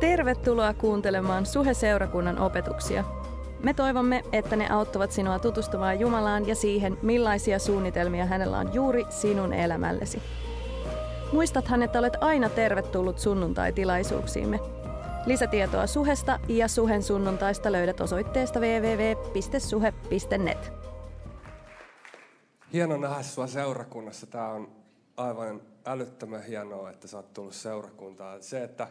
Tervetuloa kuuntelemaan Suhe-seurakunnan opetuksia. Me toivomme, että ne auttavat sinua tutustumaan Jumalaan ja siihen, millaisia suunnitelmia hänellä on juuri sinun elämällesi. Muistathan, että olet aina tervetullut sunnuntai-tilaisuuksiimme. Lisätietoa Suhesta ja Suhen sunnuntaista löydät osoitteesta www.suhe.net. Hieno nähdä sinua seurakunnassa. Tämä on aivan älyttömän hienoa, että sä oot tullut seurakuntaan. Se, että,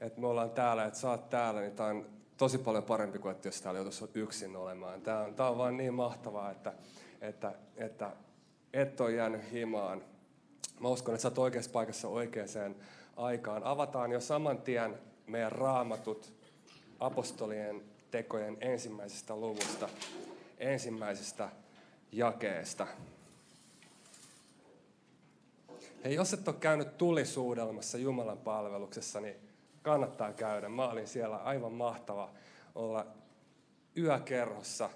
että me ollaan täällä, että sä oot täällä, niin tämä on tosi paljon parempi kuin, että jos täällä joutuisi yksin olemaan. Tämä on, tämä on vaan niin mahtavaa, että, että, että et ole jäänyt himaan. Mä uskon, että sä oot oikeassa paikassa oikeaan aikaan. Avataan jo saman tien meidän raamatut apostolien tekojen ensimmäisestä luvusta, ensimmäisestä jakeesta. Hei, jos et ole käynyt tulisuudelmassa Jumalan palveluksessa, niin kannattaa käydä. Mä olin siellä aivan mahtava olla yökerhossa,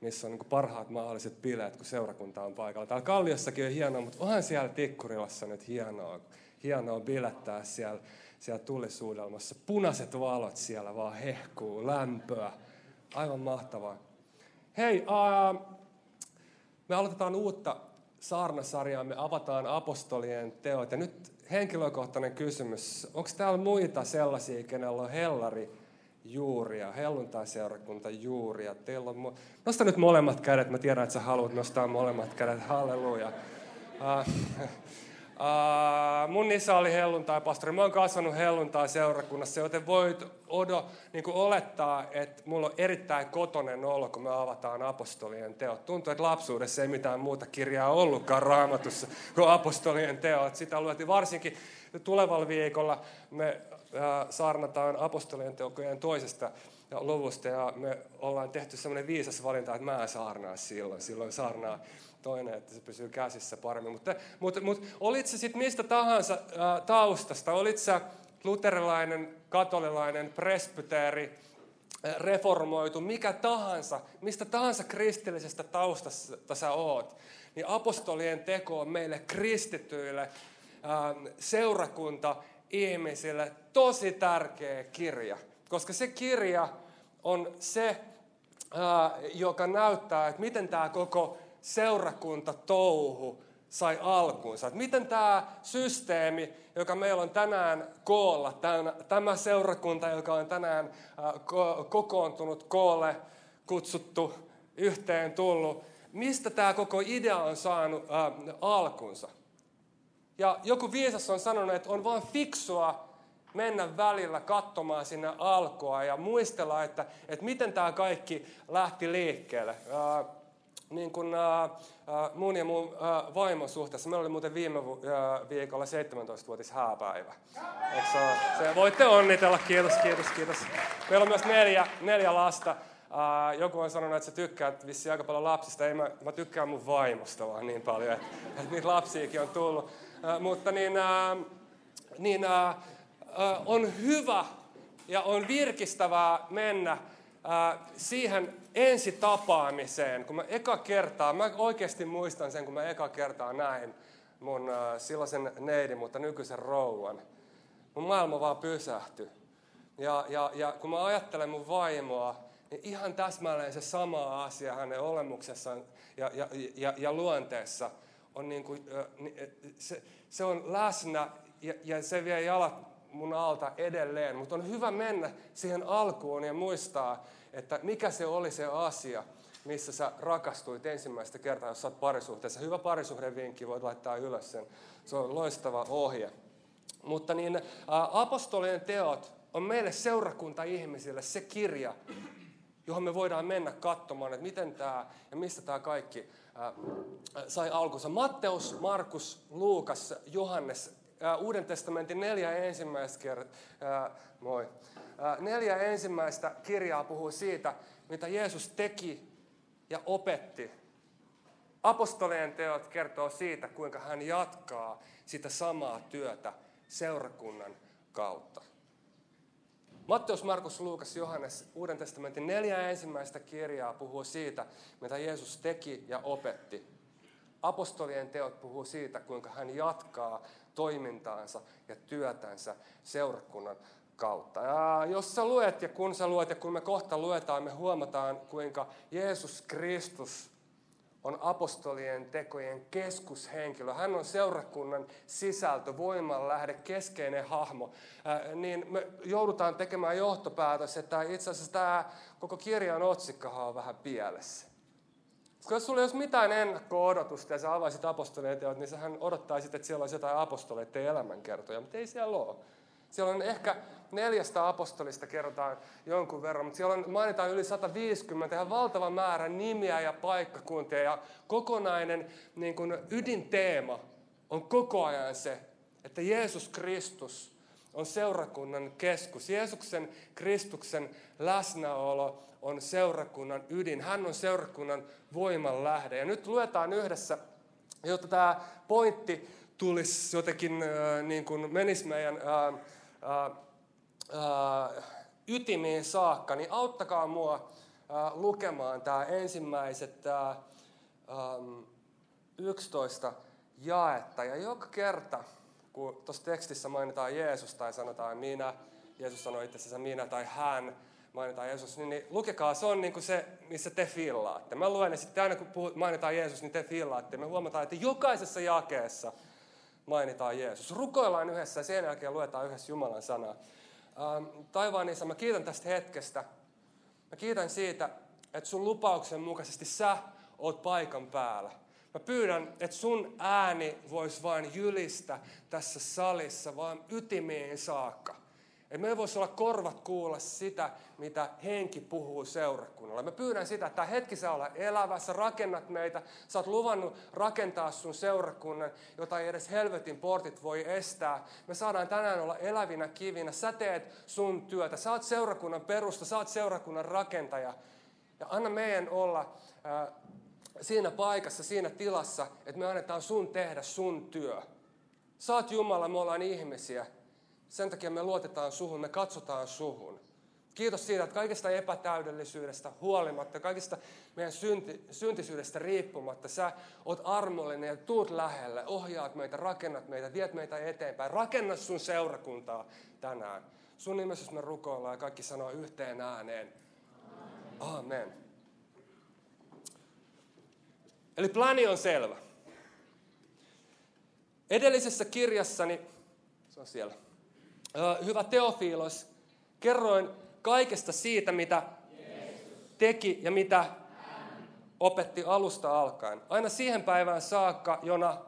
missä on niin parhaat mahdolliset bileet, kun seurakunta on paikalla. Täällä Kalliossakin on hienoa, mutta onhan siellä Tikkurilassa nyt hienoa, hienoa bilettää siellä, siellä tulisuudelmassa. Punaiset valot siellä vaan hehkuu, lämpöä. Aivan mahtavaa. Hei, uh, me aloitetaan uutta saarnasarjaa, me avataan apostolien teot. Ja nyt henkilökohtainen kysymys. Onko täällä muita sellaisia, kenellä on hellari juuria, helluntai-seurakunta juuria? Teillä on mu- Nosta nyt molemmat kädet. Mä tiedän, että sä haluat nostaa molemmat kädet. Halleluja. Uh, Uh, mun isä oli helluntai-pastori. Mä oon kasvanut helluntai-seurakunnassa, joten voit odo, niin olettaa, että mulla on erittäin kotonen olo, kun me avataan apostolien teot. Tuntuu, että lapsuudessa ei mitään muuta kirjaa ollutkaan raamatussa kuin apostolien teot. Sitä luettiin varsinkin tulevalla viikolla. Me uh, saarnataan apostolien teokojen toisesta luvusta ja me ollaan tehty semmoinen viisas valinta, että mä en saarnaa silloin. Silloin saarnaa toinen, että se pysyy käsissä paremmin. Mutta, mutta, mutta olit se sitten mistä tahansa ää, taustasta, olit sä luterilainen, katolilainen, presbyteeri, reformoitu, mikä tahansa, mistä tahansa kristillisestä taustasta sä oot, niin apostolien teko on meille kristityille, ää, seurakunta, ihmisille tosi tärkeä kirja. Koska se kirja on se, ää, joka näyttää, että miten tämä koko seurakunta touhu sai alkuunsa. Että miten tämä systeemi, joka meillä on tänään koolla, tämä seurakunta, joka on tänään kokoontunut koolle, kutsuttu, yhteen tullut, mistä tämä koko idea on saanut alkunsa. Ja joku viisas on sanonut, että on vain fiksua mennä välillä katsomaan sinne alkua ja muistella, että, että miten tämä kaikki lähti liikkeelle niin kuin äh, mun ja mun äh, vaimon suhteessa. Meillä oli muuten viime äh, viikolla 17-vuotis hääpäivä. Eikö se, se voitte onnitella, kiitos, kiitos, kiitos. Meillä on myös neljä, neljä lasta. Äh, joku on sanonut, että sä tykkäät vissi aika paljon lapsista. Ei, mä, mä tykkään mun vaimosta vaan niin paljon, että, että niitä lapsiakin on tullut. Äh, mutta niin, äh, niin äh, äh, on hyvä ja on virkistävää mennä äh, siihen ensi tapaamiseen, kun mä eka kertaa, mä oikeasti muistan sen, kun mä eka kertaa näin mun silloisen neidin, mutta nykyisen rouvan. Mun maailma vaan pysähtyi. Ja, ja, ja kun mä ajattelen mun vaimoa, niin ihan täsmälleen se sama asia hänen olemuksessaan ja, ja, ja, ja luonteessa on niin kuin, se, se on läsnä ja, ja se vie jalat mun alta edelleen. Mutta on hyvä mennä siihen alkuun ja muistaa, että mikä se oli se asia, missä sä rakastuit ensimmäistä kertaa, jos sä oot parisuhteessa. Hyvä parisuhdevinkki, voit laittaa ylös sen. Se on loistava ohje. Mutta niin, ä, apostolien teot on meille seurakunta-ihmisille se kirja, johon me voidaan mennä katsomaan, että miten tämä ja mistä tämä kaikki ä, sai alkunsa. Matteus, Markus, Luukas, Johannes, Uuden testamentin neljä ensimmäistä kertaa, moi, neljä ensimmäistä kirjaa puhuu siitä, mitä Jeesus teki ja opetti. Apostolien teot kertoo siitä, kuinka hän jatkaa sitä samaa työtä seurakunnan kautta. Matteus, Markus, Luukas, Johannes, Uuden testamentin neljä ensimmäistä kirjaa puhuu siitä, mitä Jeesus teki ja opetti. Apostolien teot puhuu siitä, kuinka hän jatkaa toimintaansa ja työtänsä seurakunnan kautta. Ja jos sä luet ja kun sä luet ja kun me kohta luetaan, me huomataan, kuinka Jeesus Kristus on apostolien tekojen keskushenkilö. Hän on seurakunnan sisältö, voimanlähde, keskeinen hahmo. Äh, niin me joudutaan tekemään johtopäätös, että itse asiassa tämä koko kirjan otsikkohan on vähän pielessä. Koska jos sulla ei olisi mitään ennakko-odotusta ja sä avaisit apostolien teot, niin sähän odottaisit, että siellä olisi jotain apostoleiden elämänkertoja, mutta ei siellä ole. Siellä on ehkä neljästä apostolista kerrotaan jonkun verran, mutta siellä on, mainitaan yli 150 ja valtava määrä nimiä ja paikkakuntia ja kokonainen niin kuin ydinteema on koko ajan se, että Jeesus Kristus on seurakunnan keskus. Jeesuksen Kristuksen läsnäolo on seurakunnan ydin. Hän on seurakunnan voiman lähde. Ja nyt luetaan yhdessä, jotta tämä pointti tulisi jotenkin, äh, niin kuin menisi meidän äh, äh, ytimiin saakka, niin auttakaa mua lukemaan tämä ensimmäiset äh, äh, 11 jaetta. Ja joka kerta, kun tuossa tekstissä mainitaan Jeesus tai sanotaan minä, Jeesus sanoi itse asiassa minä tai hän, mainitaan Jeesus, niin, niin lukekaa, se on niin kuin se, missä te fillaatte. Mä luen, ja sitten aina kun puhut, mainitaan Jeesus, niin te fillaatte. Me huomataan, että jokaisessa jakeessa mainitaan Jeesus. Rukoillaan yhdessä ja sen jälkeen luetaan yhdessä Jumalan sanaa. Ähm, taivaan isä, mä kiitän tästä hetkestä. Mä kiitän siitä, että sun lupauksen mukaisesti sä oot paikan päällä. Mä pyydän, että sun ääni voisi vain jylistä tässä salissa, vaan ytimiin saakka. Että meillä voisi olla korvat kuulla sitä, mitä henki puhuu seurakunnalla. Mä pyydän sitä, että tämä hetki saa olla elävä, sä rakennat meitä, sä oot luvannut rakentaa sun seurakunnan, jota ei edes helvetin portit voi estää. Me saadaan tänään olla elävinä kivinä, sä teet sun työtä, sä oot seurakunnan perusta, sä oot seurakunnan rakentaja. Ja anna meidän olla äh, siinä paikassa, siinä tilassa, että me annetaan sun tehdä sun työ. Oot Jumala, me ollaan ihmisiä. Sen takia me luotetaan suhun, me katsotaan suhun. Kiitos siitä, että kaikesta epätäydellisyydestä huolimatta, kaikesta meidän synti, syntisyydestä riippumatta, sä oot armollinen ja tuut lähelle, ohjaat meitä, rakennat meitä, viet meitä eteenpäin. Rakenna sun seurakuntaa tänään. Sun nimessä me rukoillaan ja kaikki sanoo yhteen ääneen. Amen. Eli plani on selvä. Edellisessä kirjassani, se on siellä, hyvä Teofilos, kerroin kaikesta siitä, mitä teki ja mitä opetti alusta alkaen. Aina siihen päivään saakka, jona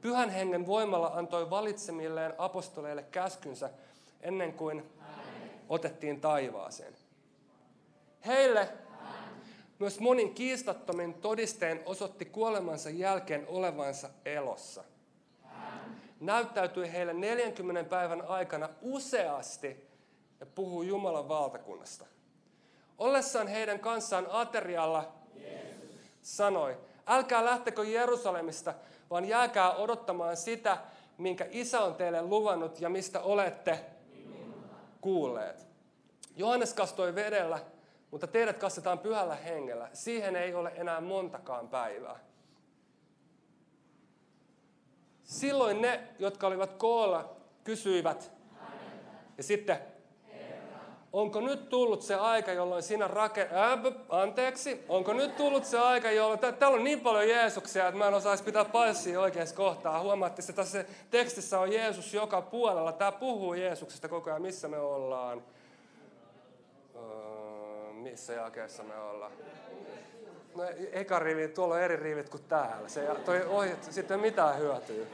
pyhän hengen voimalla antoi valitsemilleen apostoleille käskynsä ennen kuin otettiin taivaaseen. Heille myös monin kiistattomin todisteen osoitti kuolemansa jälkeen olevansa elossa näyttäytyi heille 40 päivän aikana useasti ja puhuu Jumalan valtakunnasta. Ollessaan heidän kanssaan aterialla Jeesus. sanoi, älkää lähtekö Jerusalemista, vaan jääkää odottamaan sitä, minkä isä on teille luvannut ja mistä olette kuulleet. Johannes kastoi vedellä, mutta teidät kastetaan pyhällä hengellä. Siihen ei ole enää montakaan päivää. Silloin ne, jotka olivat koolla, kysyivät. Ja sitten, onko nyt tullut se aika, jolloin sinä raken... Äh, anteeksi, onko nyt tullut se aika, jolloin... Täällä on niin paljon Jeesuksia, että mä en osaisi pitää passia oikeassa kohtaa. Huomaatte, että tässä tekstissä on Jeesus joka puolella. Tämä puhuu Jeesuksesta koko ajan. Missä me ollaan? Missä jakeessa me ollaan? No, eka rivi, tuolla on eri rivit kuin täällä. Se, toi ohi, sitten mitään hyötyä.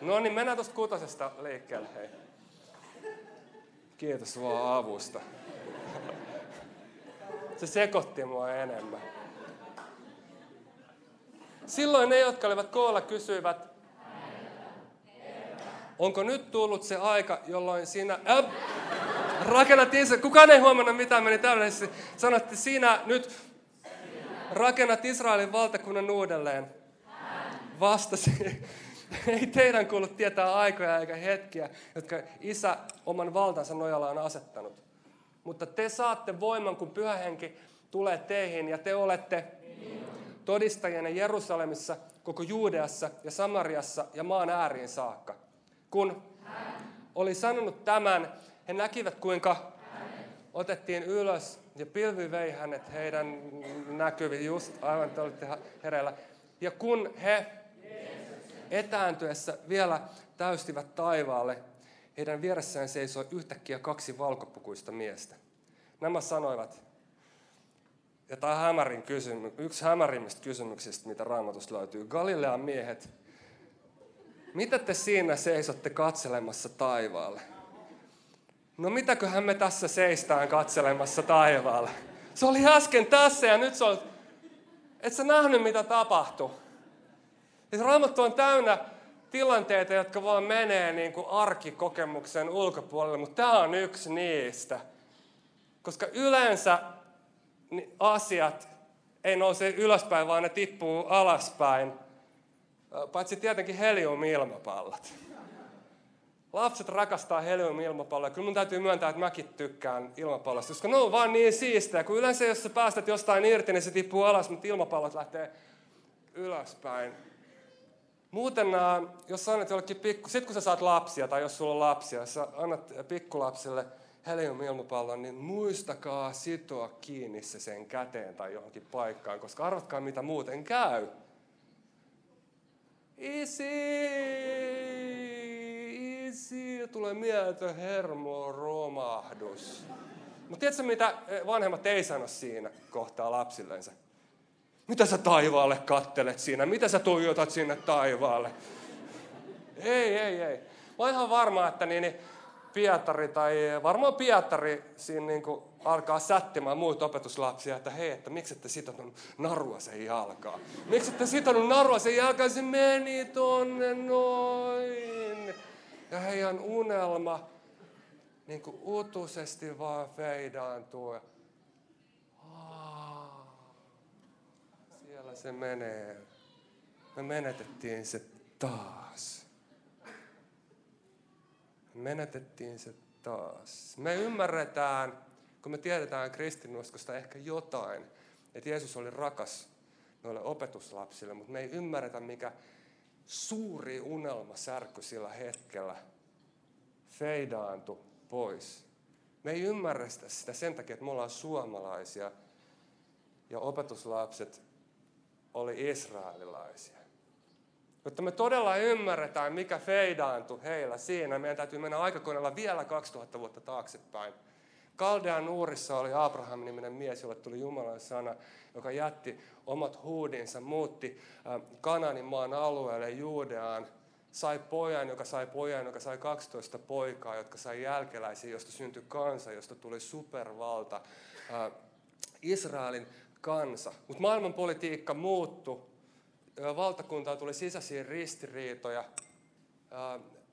No niin, mennään tuosta kutosesta liikkeelle, hei. Kiitos vaan avusta. Se sekoitti mua enemmän. Silloin ne, jotka olivat koolla, kysyivät, onko nyt tullut se aika, jolloin sinä... Äh, rakennat isä. Kukaan ei huomannut mitään, meni täydellisesti. Sanotti, sinä nyt rakennat Israelin valtakunnan uudelleen. Vastasi, ei teidän kuulu tietää aikoja eikä hetkiä, jotka isä oman valtansa nojalla on asettanut. Mutta te saatte voiman, kun pyhä henki tulee teihin ja te olette todistajana Jerusalemissa, koko Juudeassa ja Samariassa ja maan ääriin saakka. Kun oli sanonut tämän, he näkivät kuinka otettiin ylös ja pilvi vei hänet heidän näkyviin, just aivan te olitte hereillä. Ja kun he etääntyessä vielä täystivät taivaalle, heidän vieressään seisoi yhtäkkiä kaksi valkopukuista miestä. Nämä sanoivat, ja tämä on hämärin kysymy- yksi hämärimmistä kysymyksistä, mitä raamatusta löytyy. Galilean miehet, mitä te siinä seisotte katselemassa taivaalle? No mitäköhän me tässä seistään katselemassa taivaalle? Se oli äsken tässä ja nyt se on... Et sä nähnyt, mitä tapahtui? Siis Raamattu on täynnä tilanteita, jotka vaan menee niin kuin arkikokemuksen ulkopuolelle, mutta tämä on yksi niistä. Koska yleensä asiat ei nouse ylöspäin, vaan ne tippuu alaspäin. Paitsi tietenkin helium-ilmapallot. Lapset rakastaa helium-ilmapalloja. Kyllä mun täytyy myöntää, että mäkin tykkään ilmapallosta, koska ne on vaan niin siistejä. Kun yleensä jos sä päästät jostain irti, niin se tippuu alas, mutta ilmapallot lähtee ylöspäin. Muuten, jos sä annat jollekin pikku... Sitten kun sä saat lapsia, tai jos sulla on lapsia, jos sä annat pikkulapsille helium-ilmapallon, niin muistakaa sitoa kiinni se sen käteen tai johonkin paikkaan, koska arvatkaa mitä muuten käy. Isi, isi, tulee mieltä hermoromahdus. Mutta tiedätkö mitä vanhemmat ei sano siinä kohtaa lapsillensa? Mitä sä taivaalle kattelet siinä? Mitä sä tuijotat sinne taivaalle? Ei, ei, ei. Mä oon ihan varma, että niin, niin Pietari tai varmaan Pietari siinä niin kuin alkaa sättimään muita opetuslapsia, että hei, että miksi ette sitonut narua sen jalkaan? Miksi ette sitonut narua sen jalkaan? Se meni tonne noin. Ja heidän unelma niin kuin utuisesti vaan feidaantuu. Siellä se menee. Me menetettiin se taas menetettiin se taas. Me ymmärretään, kun me tiedetään kristinuskosta ehkä jotain, että Jeesus oli rakas noille opetuslapsille, mutta me ei ymmärretä, mikä suuri unelma särky sillä hetkellä feidaantui pois. Me ei ymmärrä sitä sen takia, että me ollaan suomalaisia ja opetuslapset oli israelilaisia. Jotta me todella ymmärretään, mikä feidaantui heillä siinä, meidän täytyy mennä aikakoneella vielä 2000 vuotta taaksepäin. Kaldean uurissa oli Abraham-niminen mies, jolle tuli Jumalan sana, joka jätti omat huudinsa, muutti Kananin maan alueelle Juudeaan, sai pojan, joka sai pojan, joka sai 12 poikaa, jotka sai jälkeläisiä, josta syntyi kansa, josta tuli supervalta, Israelin kansa. Mutta maailmanpolitiikka muuttui valtakuntaan tuli sisäisiä ristiriitoja.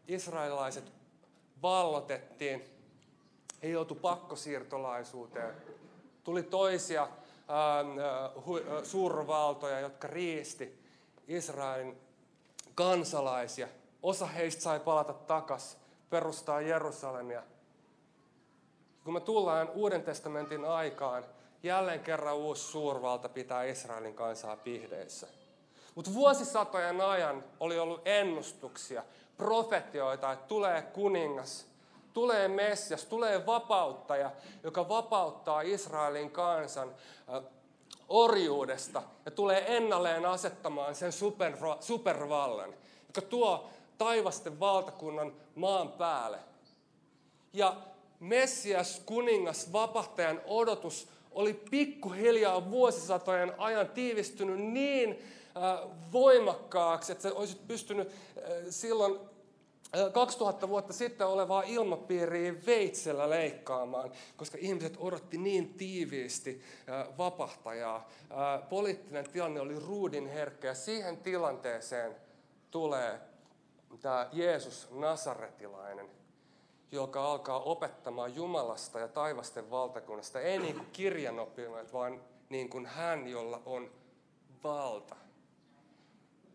Israelilaiset vallotettiin. He joutu pakkosiirtolaisuuteen. Tuli toisia suurvaltoja, jotka riisti Israelin kansalaisia. Osa heistä sai palata takas, perustaa Jerusalemia. Kun me tullaan Uuden testamentin aikaan, jälleen kerran uusi suurvalta pitää Israelin kansaa pihdeissä. Mutta vuosisatojen ajan oli ollut ennustuksia, profetioita, että tulee kuningas, tulee Messias, tulee vapauttaja, joka vapauttaa Israelin kansan orjuudesta ja tulee ennalleen asettamaan sen super, supervallan, joka tuo taivasten valtakunnan maan päälle. Ja Messias, kuningas, vapahtajan odotus oli pikkuhiljaa vuosisatojen ajan tiivistynyt niin Äh, voimakkaaksi, että sä olisit pystynyt äh, silloin 2000 äh, vuotta sitten olevaa ilmapiiriä veitsellä leikkaamaan, koska ihmiset odotti niin tiiviisti vapahtajaa. Poliittinen tilanne oli ruudin herkkä ja siihen tilanteeseen tulee tämä Jeesus Nasaretilainen, joka alkaa opettamaan Jumalasta ja taivasten valtakunnasta. Ei niin kuin kirjanoppineet, vaan niin kuin hän, jolla on valta.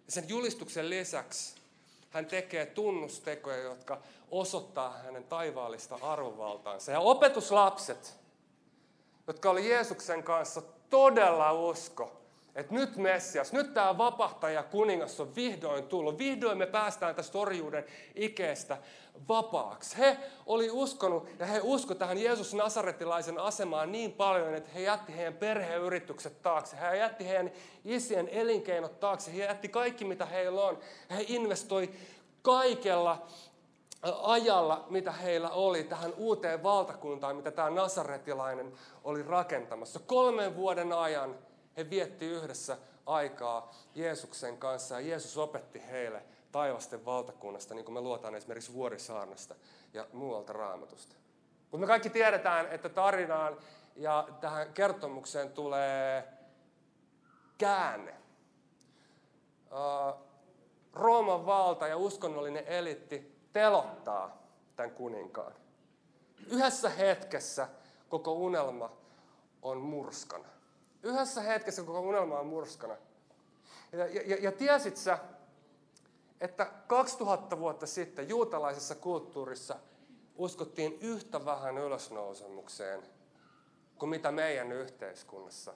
Sen julistuksen lisäksi hän tekee tunnustekoja, jotka osoittaa hänen taivaallista arvovaltaansa. Ja opetuslapset, jotka oli Jeesuksen kanssa todella usko, että nyt Messias, nyt tämä vapahtaja kuningas on vihdoin tullut. Vihdoin me päästään tästä orjuuden ikeestä vapaaksi. He oli uskonut ja he usko tähän Jeesus Nasaretilaisen asemaan niin paljon, että he jätti heidän perheyritykset taakse. He jätti heidän isien elinkeinot taakse. He jätti kaikki, mitä heillä on. He investoi kaikella ajalla, mitä heillä oli tähän uuteen valtakuntaan, mitä tämä Nasaretilainen oli rakentamassa. Kolmen vuoden ajan he vietti yhdessä aikaa Jeesuksen kanssa ja Jeesus opetti heille taivasten valtakunnasta, niin kuin me luotaan esimerkiksi Vuorisaarnasta ja muualta raamatusta. Mutta me kaikki tiedetään, että tarinaan ja tähän kertomukseen tulee käänne. Rooman valta ja uskonnollinen elitti telottaa tämän kuninkaan. Yhdessä hetkessä koko unelma on murskana. Yhdessä hetkessä koko unelma on murskana. Ja, ja, ja tiesit sä, että 2000 vuotta sitten juutalaisessa kulttuurissa uskottiin yhtä vähän ylösnousemukseen kuin mitä meidän yhteiskunnassa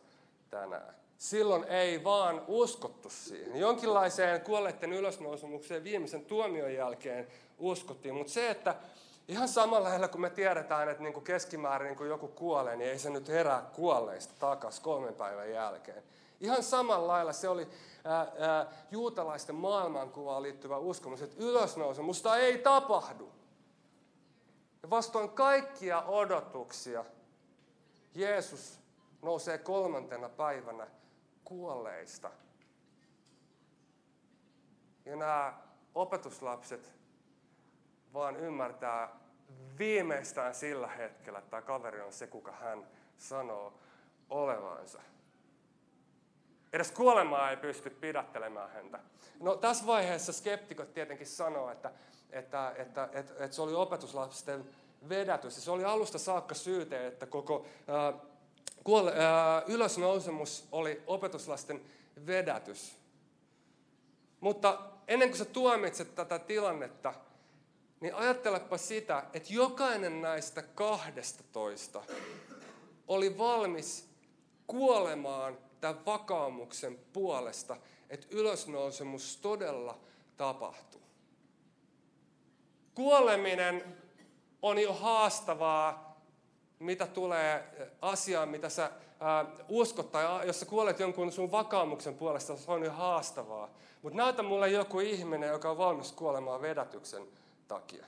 tänään. Silloin ei vaan uskottu siihen. Jonkinlaiseen kuolleiden ylösnousemukseen viimeisen tuomion jälkeen uskottiin, mutta se, että Ihan samalla lailla kun me tiedetään, että niin kuin keskimäärin niin kun joku kuolee, niin ei se nyt herää kuolleista takaisin kolmen päivän jälkeen. Ihan samalla lailla se oli ää, ää, juutalaisten maailmankuvaan liittyvä uskomus, että ylösnousemusta ei tapahdu. Ja vastoin kaikkia odotuksia Jeesus nousee kolmantena päivänä kuolleista. Ja nämä opetuslapset vaan ymmärtää viimeistään sillä hetkellä, että tämä kaveri on se, kuka hän sanoo olevansa. Edes kuolemaa ei pysty pidättelemään häntä. No tässä vaiheessa skeptikot tietenkin sanoo, että, että, että, että, että se oli opetuslapsen vedätys. Se oli alusta saakka syyte, että koko äh, kuole, äh, ylösnousemus oli opetuslasten vedätys. Mutta ennen kuin sä tuomitset tätä tilannetta, niin ajattelepa sitä, että jokainen näistä kahdesta toista oli valmis kuolemaan tämän vakaumuksen puolesta, että ylösnousemus todella tapahtuu. Kuoleminen on jo haastavaa, mitä tulee asiaan, mitä sä ää, uskot, tai jos sä kuolet jonkun sun vakaumuksen puolesta, se on jo haastavaa. Mutta näytä mulle joku ihminen, joka on valmis kuolemaan vedätyksen takia.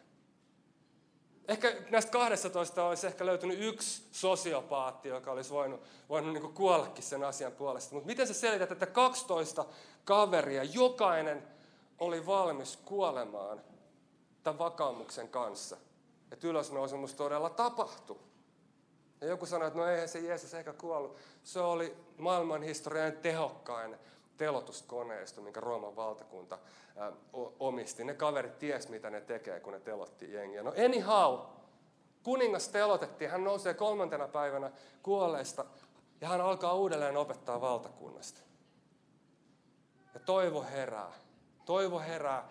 Ehkä näistä 12 olisi ehkä löytynyt yksi sosiopaatti, joka olisi voinut, voinut niin kuollakin sen asian puolesta. Mutta miten sä selität, että 12 kaveria, jokainen oli valmis kuolemaan tämän vakaumuksen kanssa? Että ylösnousemus todella tapahtui. Ja joku sanoi, että no eihän se Jeesus ehkä kuollut. Se oli maailman historian tehokkain telotuskoneisto, minkä Rooman valtakunta omisti. Ne kaverit ties, mitä ne tekee, kun ne telotti jengiä. No anyhow, kuningas telotettiin, hän nousee kolmantena päivänä kuolleista ja hän alkaa uudelleen opettaa valtakunnasta. Ja toivo herää. Toivo herää.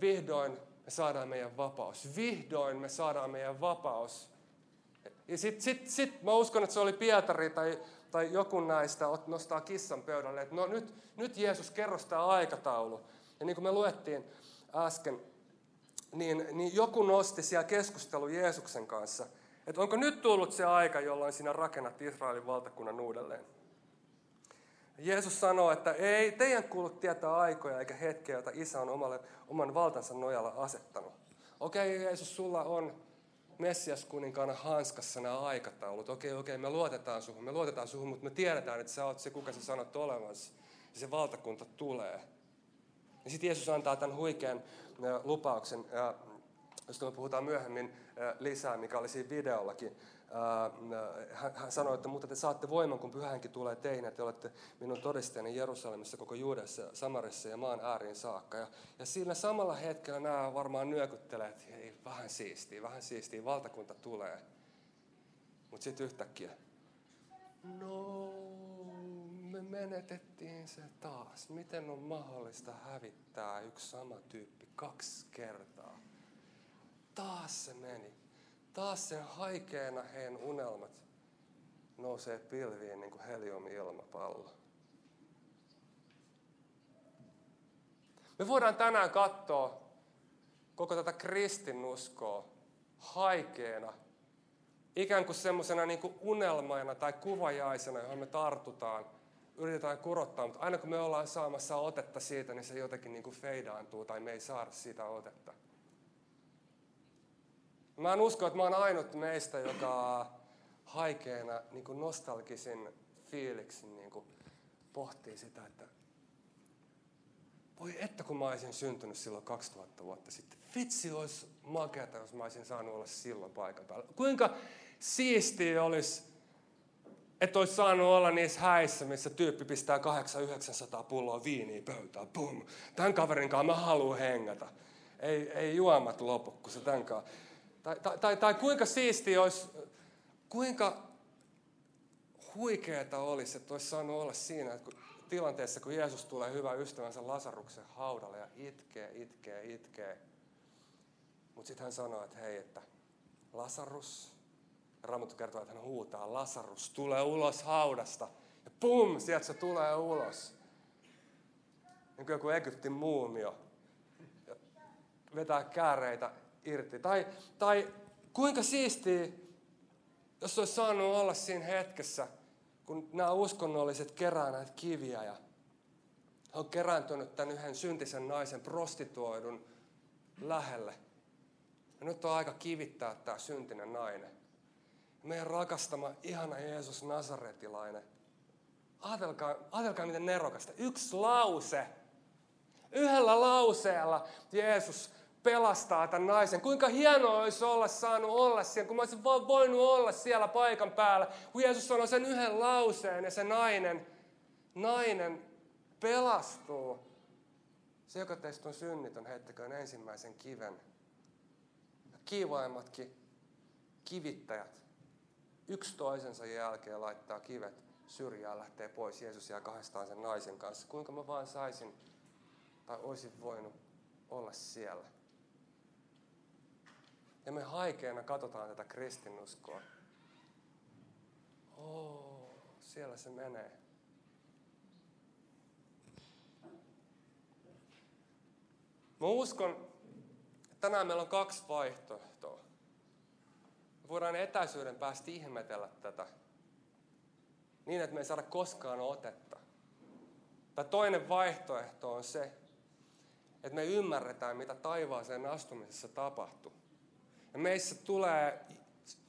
Vihdoin me saadaan meidän vapaus. Vihdoin me saadaan meidän vapaus. Ja sitten sit, sit, mä uskon, että se oli Pietari tai tai joku näistä nostaa kissan pöydälle, että no nyt, nyt Jeesus kerro sitä aikataulu. Ja niin kuin me luettiin äsken, niin, niin joku nosti siellä keskustelu Jeesuksen kanssa, että onko nyt tullut se aika, jolloin sinä rakennat Israelin valtakunnan uudelleen. Jeesus sanoo, että ei teidän kuulu tietää aikoja eikä hetkeä, joita isä on omalle, oman valtansa nojalla asettanut. Okei, okay, Jeesus, sulla on Messias kuninkaana hanskassa nämä aikataulut. Okei, okei, me luotetaan suhun, me luotetaan suhun, mutta me tiedetään, että sä oot se, kuka sä sanot olevansa. Ja se valtakunta tulee. Ja sitten Jeesus antaa tämän huikean lupauksen, josta me puhutaan myöhemmin lisää, mikä oli siinä videollakin. Hän sanoi, että mutta te saatte voiman, kun pyhänki tulee teihin, että te olette minun todisteeni Jerusalemissa, koko Juudessa, Samarissa ja maan ääriin saakka. Ja, ja siinä samalla hetkellä nämä varmaan nyökyttelee, että vähän siistiä, vähän siistiä, valtakunta tulee. Mutta sitten yhtäkkiä, no me menetettiin se taas. Miten on mahdollista hävittää yksi sama tyyppi kaksi kertaa? Taas se meni. Taas sen haikeena heidän unelmat nousee pilviin niin kuin heliumilmapallo. Me voidaan tänään katsoa koko tätä kristinuskoa haikeena, ikään kuin semmoisena niin unelmaina tai kuvajaisena, johon me tartutaan, yritetään kurottaa, mutta aina kun me ollaan saamassa otetta siitä, niin se jotenkin niin kuin feidaantuu tai me ei saada sitä otetta. Mä en usko, että mä oon ainut meistä, joka haikeena niin kuin nostalgisin fiiliksin niin kuin pohtii sitä, että voi että kun mä olisin syntynyt silloin 2000 vuotta sitten. Vitsi olisi makeata, jos mä olisin saanut olla silloin paikan päällä. Kuinka siistiä olisi, että olisi saanut olla niissä häissä, missä tyyppi pistää 800-900 pulloa viiniä pöytään. Pum. Tämän kaverin kanssa mä haluan hengätä. Ei, ei juomat lopu, kun se tämän kanssa. Tai, tai, tai, tai kuinka siistiä olisi, kuinka huikeeta olisi, että olisi saanut olla siinä, että kun tilanteessa, kun Jeesus tulee hyvä ystävänsä Lasaruksen haudalle ja itkee, itkee, itkee. Mutta sitten hän sanoo, että hei, että Lasarus, Raamattu kertoo, että hän huutaa, Lasarus, tulee ulos haudasta. Ja pum, sieltä se tulee ulos. Niin kuin joku Egyptin muumio. Ja vetää kääreitä irti. Tai, tai kuinka siistiä, jos olisi saanut olla siinä hetkessä – kun nämä uskonnolliset kerää näitä kiviä ja he on kerääntynyt tämän yhden syntisen naisen prostituoidun lähelle. Ja nyt on aika kivittää tämä syntinen nainen. Meidän rakastama, ihana Jeesus Nazaretilainen. Ajatelkaa, ajatelkaa miten nerokasta. Yksi lause. Yhdellä lauseella Jeesus pelastaa tämän naisen. Kuinka hienoa olisi olla saanut olla siellä, kun mä olisin vaan voinut olla siellä paikan päällä. Kun Jeesus sanoi sen yhden lauseen ja se nainen, nainen pelastuu. Se, joka teistä on synnitön, heittäköön ensimmäisen kiven. Ja kiivaimmatkin kivittäjät yksi toisensa jälkeen laittaa kivet syrjään, lähtee pois. Jeesus jää kahdestaan sen naisen kanssa. Kuinka mä vaan saisin tai olisin voinut olla siellä. Ja me haikeena katsotaan tätä kristinuskoa. Oh, siellä se menee. Mä uskon, että tänään meillä on kaksi vaihtoehtoa. Me voidaan etäisyyden päästä ihmetellä tätä niin, että me ei saada koskaan otetta. Tai toinen vaihtoehto on se, että me ymmärretään, mitä taivaaseen astumisessa tapahtuu. Ja meissä tulee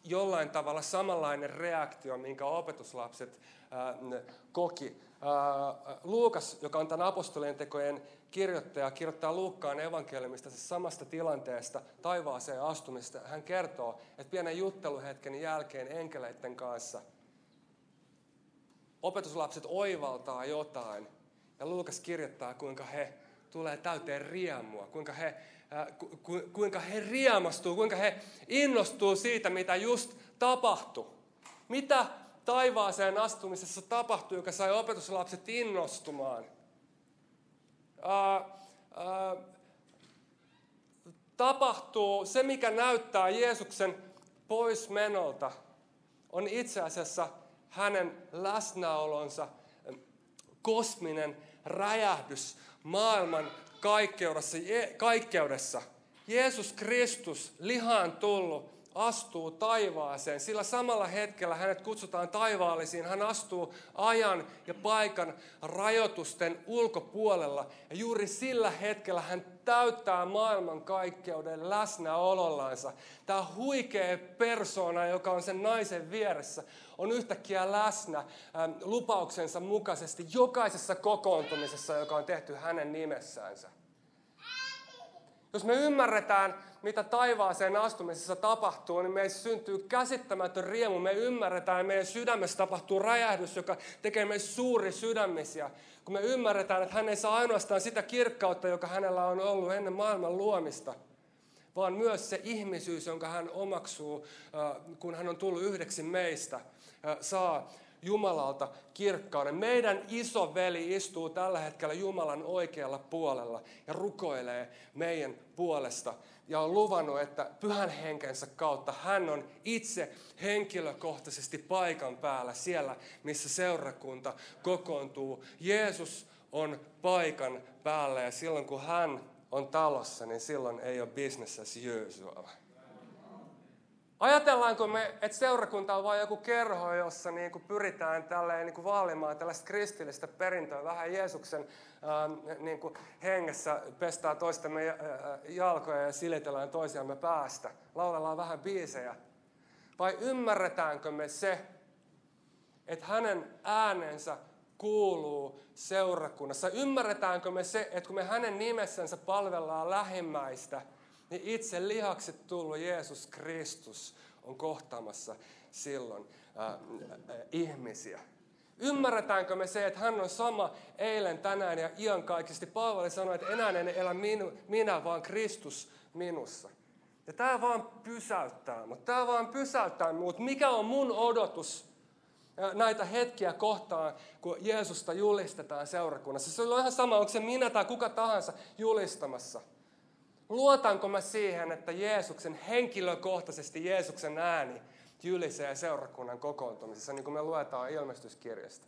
jollain tavalla samanlainen reaktio, minkä opetuslapset äh, koki. Äh, Luukas, joka on tämän apostolien tekojen kirjoittaja, kirjoittaa Luukkaan evankeliumista samasta tilanteesta, taivaaseen astumista. Hän kertoo, että pienen jutteluhetken jälkeen enkeleiden kanssa opetuslapset oivaltaa jotain. Ja Luukas kirjoittaa, kuinka he tulee täyteen riemua, kuinka he ku, kuinka he riemastuu, kuinka he innostuu siitä, mitä just tapahtui. Mitä taivaaseen astumisessa tapahtui, joka sai opetuslapset innostumaan? Ää, ää, tapahtuu se, mikä näyttää Jeesuksen poismenolta, on itse asiassa hänen läsnäolonsa kosminen räjähdys maailman kaikkeudessa, kaikkeudessa Jeesus Kristus, lihaan tullut, astuu taivaaseen. Sillä samalla hetkellä hänet kutsutaan taivaallisiin. Hän astuu ajan ja paikan rajoitusten ulkopuolella. Ja juuri sillä hetkellä hän täyttää maailman kaikkeuden läsnäolollansa. Tämä huikea persona, joka on sen naisen vieressä, on yhtäkkiä läsnä ähm, lupauksensa mukaisesti jokaisessa kokoontumisessa, joka on tehty hänen nimessäänsä. Jos me ymmärretään, mitä taivaaseen astumisessa tapahtuu, niin meissä syntyy käsittämätön riemu. Me ymmärretään, että meidän sydämessä tapahtuu räjähdys, joka tekee meistä suuri sydämisiä. Kun me ymmärretään, että hän ei saa ainoastaan sitä kirkkautta, joka hänellä on ollut ennen maailman luomista, vaan myös se ihmisyys, jonka hän omaksuu, äh, kun hän on tullut yhdeksi meistä, äh, saa Jumalalta kirkkauden. Meidän iso veli istuu tällä hetkellä Jumalan oikealla puolella ja rukoilee meidän puolesta. Ja on luvannut, että pyhän henkensä kautta hän on itse henkilökohtaisesti paikan päällä siellä, missä seurakunta kokoontuu. Jeesus on paikan päälle ja silloin kun hän on talossa, niin silloin ei ole business as usual. Ajatellaanko me, että seurakunta on vain joku kerho, jossa niin kuin pyritään tälleen niin kuin vaalimaan tällaista kristillistä perintöä, vähän Jeesuksen äh, niin kuin hengessä pestää toistemme äh, jalkoja ja silitellään toisiamme päästä, laulellaan vähän biisejä. Vai ymmärretäänkö me se, että hänen äänensä kuuluu seurakunnassa? Ymmärretäänkö me se, että kun me hänen nimessänsä palvellaan lähimmäistä, niin itse lihaksi tullut Jeesus Kristus on kohtaamassa silloin äh, äh, ihmisiä. Ymmärretäänkö me se, että hän on sama eilen, tänään ja iankaikkisesti? Paavali sanoi, että enää en elä minu, minä, vaan Kristus minussa. Ja tämä vaan pysäyttää mutta Tämä vaan pysäyttää mut. Mikä on mun odotus näitä hetkiä kohtaan, kun Jeesusta julistetaan seurakunnassa? Se on ihan sama, onko se minä tai kuka tahansa julistamassa. Luotanko mä siihen, että Jeesuksen henkilökohtaisesti Jeesuksen ääni jylisee seurakunnan kokoontumisessa, niin kuin me luetaan ilmestyskirjasta?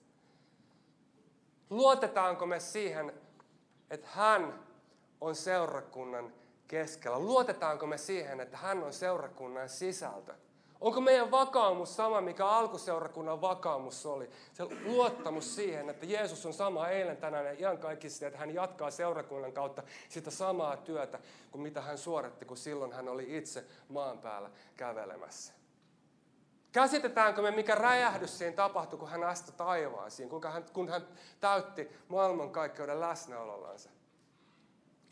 Luotetaanko me siihen, että hän on seurakunnan keskellä? Luotetaanko me siihen, että hän on seurakunnan sisältö? Onko meidän vakaumus sama, mikä alkuseurakunnan vakaumus oli? Se luottamus siihen, että Jeesus on sama eilen, tänään ja ihan kaikista, että hän jatkaa seurakunnan kautta sitä samaa työtä kuin mitä hän suoritti, kun silloin hän oli itse maan päällä kävelemässä. Käsitetäänkö me, mikä räjähdys siinä tapahtui, kun hän astui taivaasiin, kun hän, kun hän täytti maailmankaikkeuden läsnäolollansa?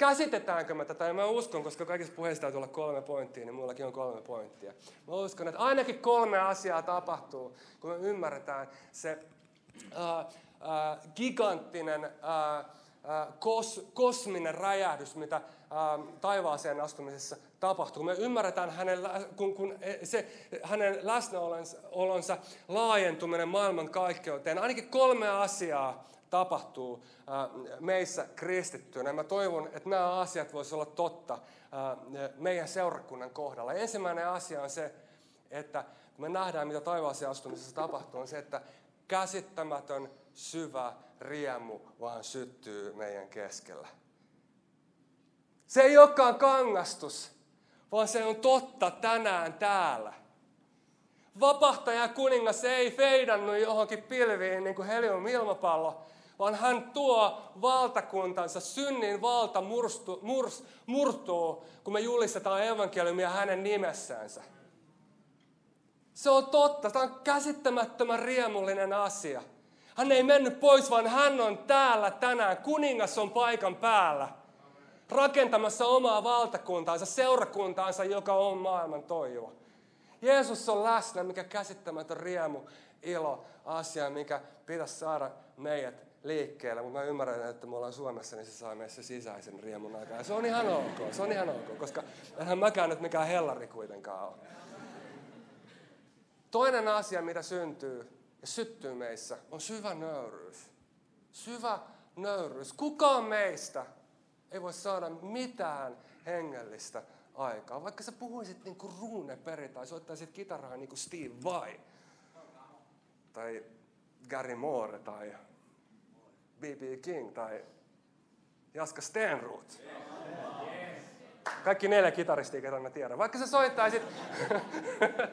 Käsitetäänkö me tätä? Ja mä uskon, koska kaikissa puheissa täytyy olla kolme pointtia, niin mullakin on kolme pointtia. Mä uskon, että ainakin kolme asiaa tapahtuu, kun me ymmärretään se äh, äh, giganttinen äh, kos, kosminen räjähdys, mitä äh, taivaaseen astumisessa tapahtuu. Me ymmärretään hänen, kun, kun e, se, hänen läsnäolonsa laajentuminen maailman kaikkeuteen. Ainakin kolme asiaa tapahtuu meissä kristittyinä. Mä toivon, että nämä asiat voisivat olla totta meidän seurakunnan kohdalla. Ensimmäinen asia on se, että me nähdään, mitä taivaaseen astumisessa tapahtuu, on se, että käsittämätön syvä riemu vaan syttyy meidän keskellä. Se ei olekaan kangastus, vaan se on totta tänään täällä. Vapahtaja kuningas ei feidannut johonkin pilviin niin kuin helium ilmapallo, vaan hän tuo valtakuntansa, synnin valta murstu, murs, murtuu, kun me julistetaan evankeliumia hänen nimessänsä. Se on totta, tämä on käsittämättömän riemullinen asia. Hän ei mennyt pois, vaan hän on täällä tänään. Kuningas on paikan päällä. Rakentamassa omaa valtakuntaansa, seurakuntaansa, joka on maailman toivo. Jeesus on läsnä, mikä käsittämätön riemu, ilo, asia, mikä pitäisi saada meidät liikkeelle, mutta mä ymmärrän, että me ollaan Suomessa, niin se saa meissä sisäisen riemun aikaa. Se on ihan ok, se on ihan ok, koska eihän mäkään nyt mikään hellari kuitenkaan ole. Toinen asia, mitä syntyy ja syttyy meissä, on syvä nöyryys. Syvä nöyryys. Kukaan meistä ei voi saada mitään hengellistä aikaa. Vaikka sä puhuisit niin kuin Rune Peri tai soittaisit kitaraa niin kuin Steve Vai tai Gary Moore tai B.B. King tai Jaska Stenroot. Kaikki neljä kitaristia, ketä mä tiedän. Vaikka sä soittaisit,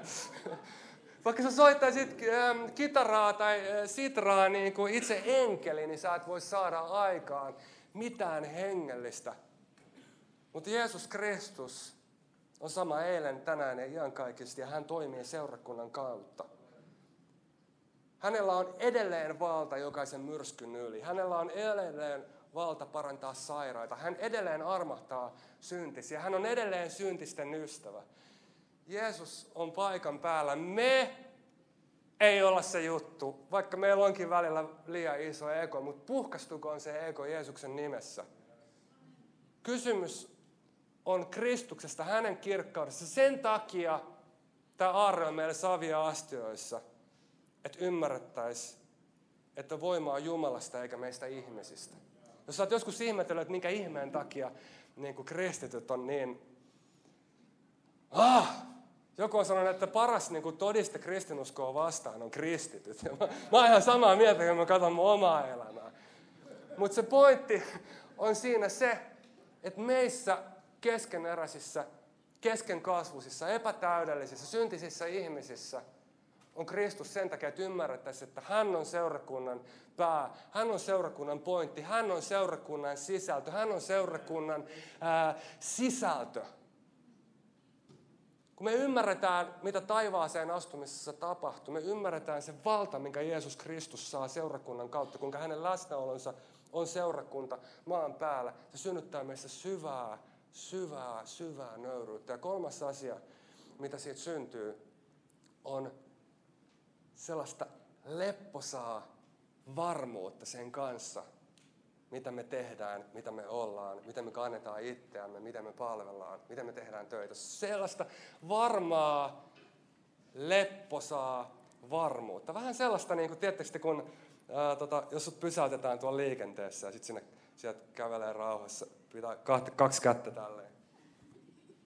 vaikka sä soittaisit ähm, kitaraa tai äh, sitraa niin kuin itse enkeli, niin sä et voi saada aikaan mitään hengellistä. Mutta Jeesus Kristus on sama eilen, tänään ja iankaikkisesti ja hän toimii seurakunnan kautta. Hänellä on edelleen valta jokaisen myrskyn yli. Hänellä on edelleen valta parantaa sairaita. Hän edelleen armahtaa syntisiä. Hän on edelleen syntisten ystävä. Jeesus on paikan päällä. Me ei olla se juttu, vaikka meillä onkin välillä liian iso ego, mutta puhkastukoon se ego Jeesuksen nimessä. Kysymys on Kristuksesta, hänen kirkkaudessa. Sen takia tämä aarre on meille savia astioissa – että ymmärrettäisiin, että voima on Jumalasta eikä meistä ihmisistä. Jos sä oot joskus ihmetellyt, että minkä ihmeen takia niin kuin kristityt on niin... Ah! Joku on sanonut, että paras niin kuin todiste kristinuskoa vastaan on kristityt. Ja mä, mä oon ihan samaa mieltä, kun mä katson mun omaa elämää. Mutta se pointti on siinä se, että meissä keskeneräisissä, keskenkasvuisissa, epätäydellisissä, syntisissä ihmisissä on Kristus sen takia, että ymmärrettäisiin, että hän on seurakunnan pää, hän on seurakunnan pointti, hän on seurakunnan sisältö, hän on seurakunnan ää, sisältö. Kun me ymmärretään, mitä taivaaseen astumisessa tapahtuu, me ymmärretään se valta, minkä Jeesus Kristus saa seurakunnan kautta, kuinka hänen läsnäolonsa on seurakunta maan päällä. Se synnyttää meissä syvää, syvää, syvää nöyryyttä. Ja kolmas asia, mitä siitä syntyy, on sellaista lepposaa varmuutta sen kanssa, mitä me tehdään, mitä me ollaan, miten me kannetaan itseämme, miten me palvellaan, miten me tehdään töitä. Sellaista varmaa, lepposaa varmuutta. Vähän sellaista, niin kuin, tiedättekö, kun ää, tota, jos sut pysäytetään tuolla liikenteessä ja sitten sinne sieltä kävelee rauhassa, pitää kahti, kaksi kättä tälleen.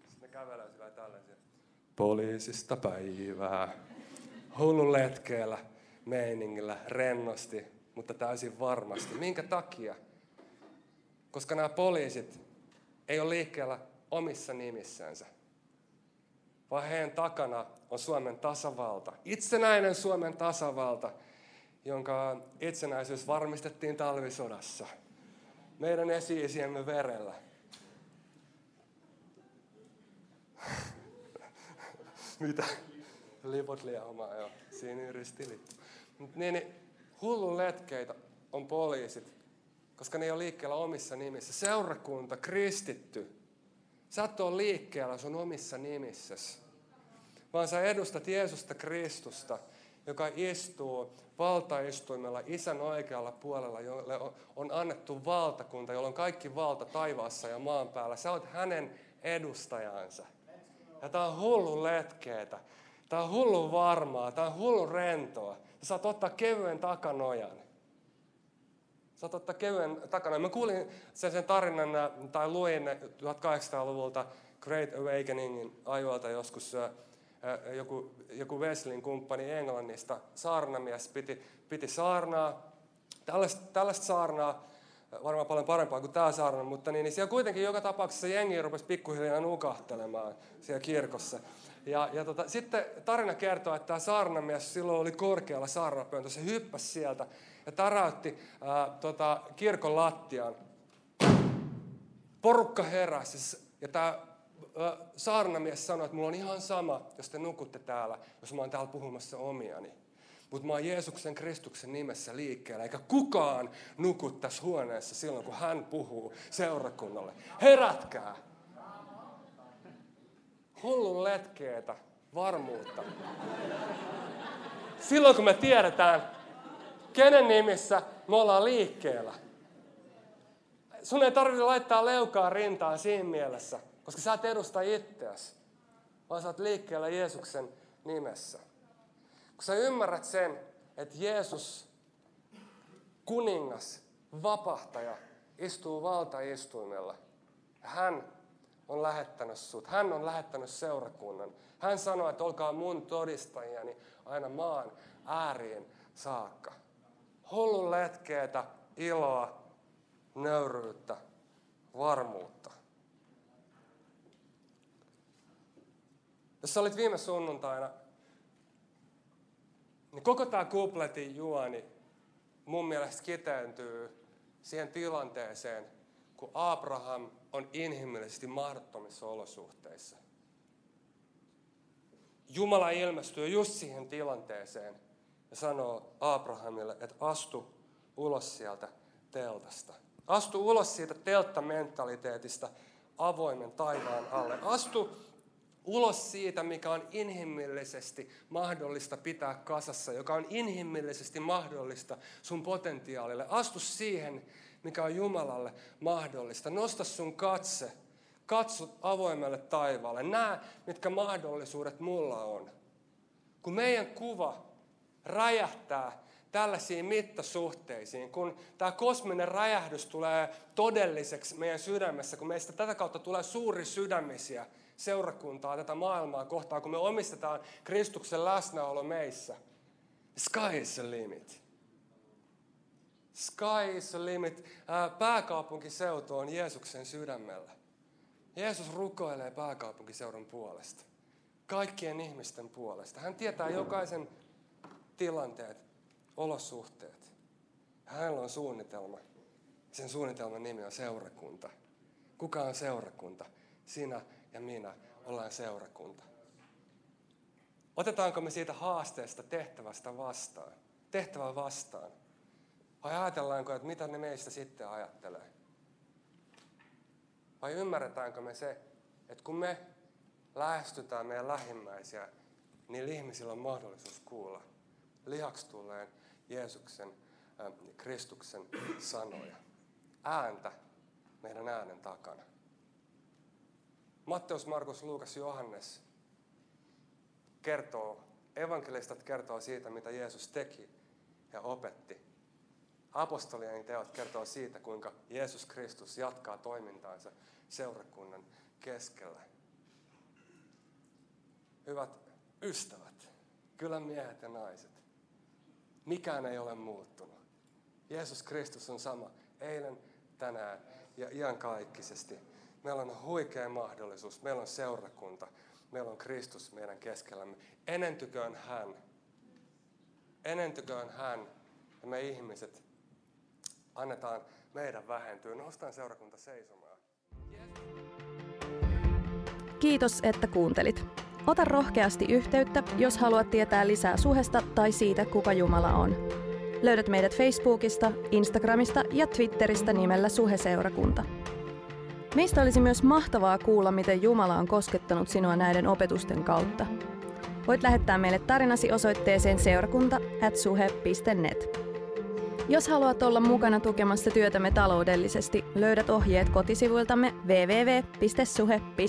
Sitten ne kävelee sillä tälleen. Poliisista päivää. Hullun letkeellä, meiningillä, rennosti, mutta täysin varmasti. Minkä takia? Koska nämä poliisit ei ole liikkeellä omissa nimissänsä, vaan heidän takana on Suomen tasavalta. Itsenäinen Suomen tasavalta, jonka itsenäisyys varmistettiin talvisodassa. Meidän esi-isiemme verellä. Mitä? Lipot liehomaa, joo. Siinä ristilippu. Niin, niin, hullun letkeitä on poliisit, koska ne ei ole liikkeellä omissa nimissä. Seurakunta, kristitty. Sä et ole liikkeellä sun omissa nimissäsi, vaan sä edustat Jeesusta Kristusta, joka istuu valtaistuimella isän oikealla puolella, jolle on annettu valtakunta, jolla on kaikki valta taivaassa ja maan päällä. Sä oot hänen edustajansa. Ja tää on hullun letkeetä. Tää on hullun varmaa. Tää on hullun rentoa. Sä saat ottaa kevyen takanojan. Saat ottaa kevyen takana. Mä kuulin sen, tarinan, tai luin 1800-luvulta Great Awakeningin ajoilta joskus joku, joku Wesleyn kumppani Englannista, saarnamies, piti, piti saarnaa. Tällaista, tällaista saarnaa, varmaan paljon parempaa kuin tämä saarna, mutta niin, niin siellä kuitenkin joka tapauksessa jengi rupesi pikkuhiljaa nukahtelemaan siellä kirkossa. Ja, ja tota, sitten tarina kertoo, että tämä saarnamies silloin oli korkealla saarnapöytä, se hyppäsi sieltä ja tarautti ää, tota, kirkon lattiaan. Porukka heräsi ja tämä saarnamies sanoi, että mulla on ihan sama, jos te nukutte täällä, jos mä oon täällä puhumassa omiani. Mutta mä oon Jeesuksen Kristuksen nimessä liikkeellä, eikä kukaan nuku tässä huoneessa silloin, kun hän puhuu seurakunnalle. Herätkää! Hullun letkeetä varmuutta. Silloin, kun me tiedetään, kenen nimissä me ollaan liikkeellä. Sun ei tarvitse laittaa leukaa rintaan siinä mielessä, koska sä et edusta itseäsi, vaan sä oot liikkeellä Jeesuksen nimessä. Kun sä ymmärrät sen, että Jeesus, kuningas, vapahtaja, istuu valtaistuimella. Hän on lähettänyt sut. Hän on lähettänyt seurakunnan. Hän sanoi, että olkaa mun todistajiani aina maan ääriin saakka. Hullun letkeetä, iloa, nöyryyttä, varmuutta. Jos sä olit viime sunnuntaina, niin koko tämä kupletin juoni mun mielestä kiteentyy siihen tilanteeseen, kun Abraham on inhimillisesti mahdottomissa olosuhteissa. Jumala ilmestyy just siihen tilanteeseen ja sanoo Abrahamille, että astu ulos sieltä teltasta. Astu ulos siitä telttamentaliteetista avoimen taivaan alle. Astu ulos siitä, mikä on inhimillisesti mahdollista pitää kasassa, joka on inhimillisesti mahdollista sun potentiaalille. Astu siihen, mikä on Jumalalle mahdollista. Nosta sun katse. Katso avoimelle taivaalle. Näe, mitkä mahdollisuudet mulla on. Kun meidän kuva räjähtää tällaisiin mittasuhteisiin, kun tämä kosminen räjähdys tulee todelliseksi meidän sydämessä, kun meistä tätä kautta tulee suuri sydämisiä seurakuntaa, tätä maailmaa kohtaan, kun me omistetaan Kristuksen läsnäolo meissä. Sky is the limit. Sky is the limit. Pääkaupunkiseutu on Jeesuksen sydämellä. Jeesus rukoilee pääkaupunkiseudun puolesta. Kaikkien ihmisten puolesta. Hän tietää jokaisen tilanteet, olosuhteet. Hänellä on suunnitelma. Sen suunnitelman nimi on seurakunta. Kuka on seurakunta? Sinä ja minä ollaan seurakunta. Otetaanko me siitä haasteesta tehtävästä vastaan? Tehtävä vastaan. Vai ajatellaanko, että mitä ne meistä sitten ajattelee? Vai ymmärretäänkö me se, että kun me lähestytään meidän lähimmäisiä, niin ihmisillä on mahdollisuus kuulla lihaksi tulleen Jeesuksen, äh, Kristuksen sanoja. Ääntä meidän äänen takana. Matteus, Markus, Luukas, Johannes kertoo, evankelistat kertoo siitä, mitä Jeesus teki ja opetti. Apostolien teot kertoo siitä, kuinka Jeesus Kristus jatkaa toimintaansa seurakunnan keskellä. Hyvät ystävät, kyllä miehet ja naiset, mikään ei ole muuttunut. Jeesus Kristus on sama eilen, tänään ja iankaikkisesti. Meillä on huikea mahdollisuus, meillä on seurakunta, meillä on Kristus meidän keskellämme. Enentyköön hän, enentyköön hän ja me ihmiset annetaan meidän vähentyä. Nostaan seurakunta seisomaan. Kiitos, että kuuntelit. Ota rohkeasti yhteyttä, jos haluat tietää lisää suhesta tai siitä, kuka Jumala on. Löydät meidät Facebookista, Instagramista ja Twitteristä nimellä Suheseurakunta. Meistä olisi myös mahtavaa kuulla, miten Jumala on koskettanut sinua näiden opetusten kautta. Voit lähettää meille tarinasi osoitteeseen seurakunta.suhe.net. Jos haluat olla mukana tukemassa työtämme taloudellisesti, löydät ohjeet kotisivuiltamme www.suhe.net.